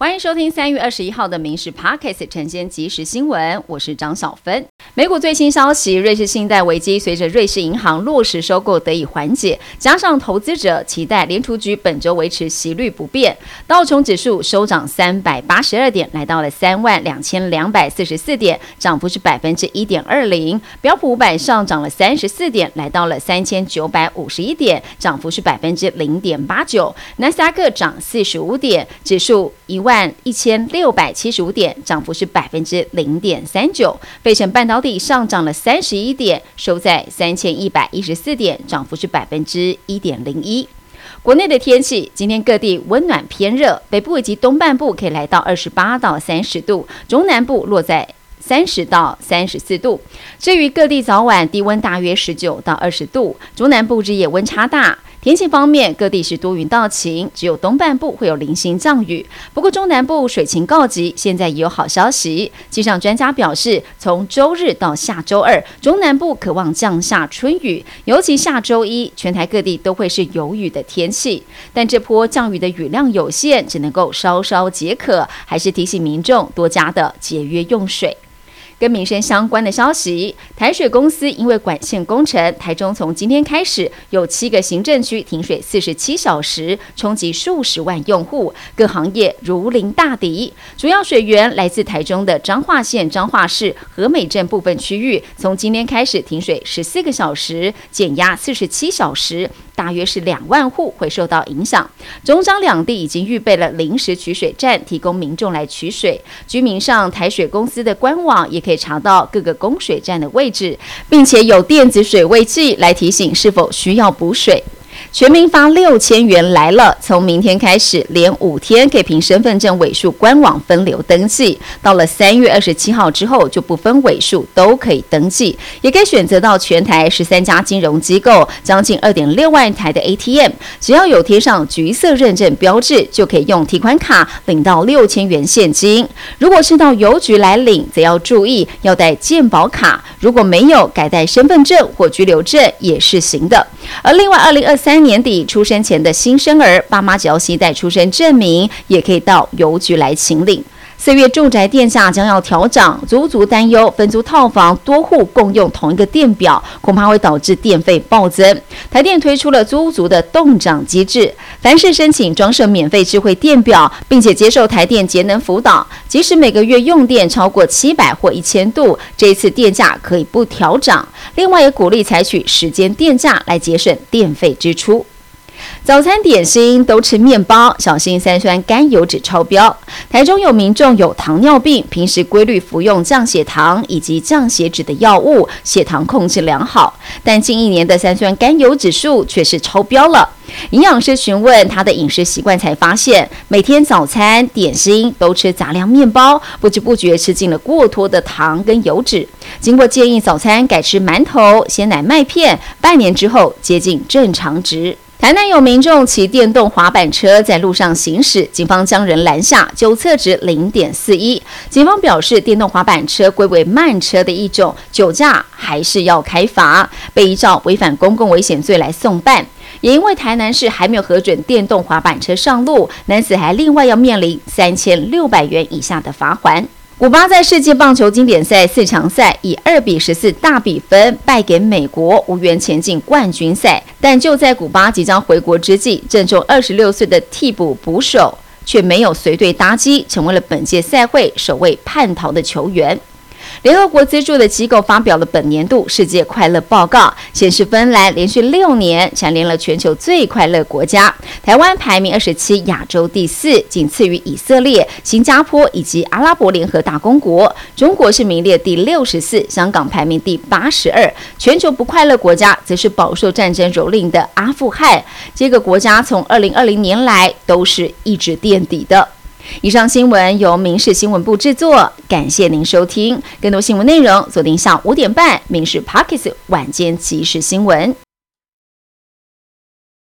欢迎收听三月二十一号的《民事 Pockets》晨间即时新闻，我是张小芬。美股最新消息，瑞士信贷危机随着瑞士银行落实收购得以缓解，加上投资者期待联储局本周维持息率不变，道琼指数收涨三百八十二点，来到了三万两千两百四十四点，涨幅是百分之一点二零。标普五百上涨了三十四点，来到了三千九百五十一点，涨幅是百分之零点八九。纳斯达克涨四十五点，指数一万。万一千六百七十五点，涨幅是百分之零点三九。费城半导体上涨了三十一点，收在三千一百一十四点，涨幅是百分之一点零一。国内的天气，今天各地温暖偏热，北部以及东半部可以来到二十八到三十度，中南部落在三十到三十四度。至于各地早晚低温大约十九到二十度，中南部日夜温差大。天气方面，各地是多云到晴，只有东半部会有零星降雨。不过中南部水情告急，现在也有好消息。气象专家表示，从周日到下周二，中南部渴望降下春雨，尤其下周一，全台各地都会是有雨的天气。但这波降雨的雨量有限，只能够稍稍解渴，还是提醒民众多加的节约用水。跟民生相关的消息，台水公司因为管线工程，台中从今天开始有七个行政区停水四十七小时，冲击数十万用户，各行业如临大敌。主要水源来自台中的彰化县彰化市和美镇部分区域，从今天开始停水十四个小时，减压四十七小时。大约是两万户会受到影响。中彰两地已经预备了临时取水站，提供民众来取水。居民上台水公司的官网也可以查到各个供水站的位置，并且有电子水位计来提醒是否需要补水。全民发六千元来了，从明天开始，连五天可以凭身份证尾数官网分流登记。到了三月二十七号之后，就不分尾数都可以登记，也可以选择到全台十三家金融机构，将近二点六万台的 ATM，只要有贴上橘色认证标志，就可以用提款卡领到六千元现金。如果是到邮局来领，则要注意要带健保卡，如果没有，改带身份证或居留证也是行的。而另外，二零二三。年底出生前的新生儿，爸妈只要携带出生证明，也可以到邮局来请领。四月住宅电价将要调涨，足足担忧分租套房多户共用同一个电表，恐怕会导致电费暴增。台电推出了租足的动涨机制，凡是申请装设免费智慧电表，并且接受台电节能辅导，即使每个月用电超过七百或一千度，这次电价可以不调涨。另外也鼓励采取时间电价来节省电费支出。早餐点心都吃面包，小心三酸甘油脂超标。台中有民众有糖尿病，平时规律服用降血糖以及降血脂的药物，血糖控制良好，但近一年的三酸甘油指数却是超标了。营养师询问他的饮食习惯，才发现每天早餐点心都吃杂粮面包，不知不觉吃进了过多的糖跟油脂。经过建议早餐改吃馒头、鲜奶麦片，半年之后接近正常值。台南有民众骑电动滑板车在路上行驶，警方将人拦下，酒测值零点四一。警方表示，电动滑板车归为慢车的一种，酒驾还是要开罚，被依照违反公共危险罪来送办。也因为台南市还没有核准电动滑板车上路，男子还另外要面临三千六百元以下的罚款。古巴在世界棒球经典赛四强赛以二比十四大比分败给美国，无缘前进冠军赛。但就在古巴即将回国之际，正中二十六岁的替补捕手却没有随队搭机，成为了本届赛会首位叛逃的球员。联合国资助的机构发表了本年度世界快乐报告，显示芬兰连续六年蝉联了全球最快乐国家，台湾排名二十七，亚洲第四，仅次于以色列、新加坡以及阿拉伯联合大公国。中国是名列第六十四，香港排名第八十二。全球不快乐国家则是饱受战争蹂躏的阿富汗，这个国家从二零二零年来都是一直垫底的。以上新闻由民事新闻部制作，感谢您收听。更多新闻内容，锁定下午五点半《民事 Pockets 晚间即时新闻》。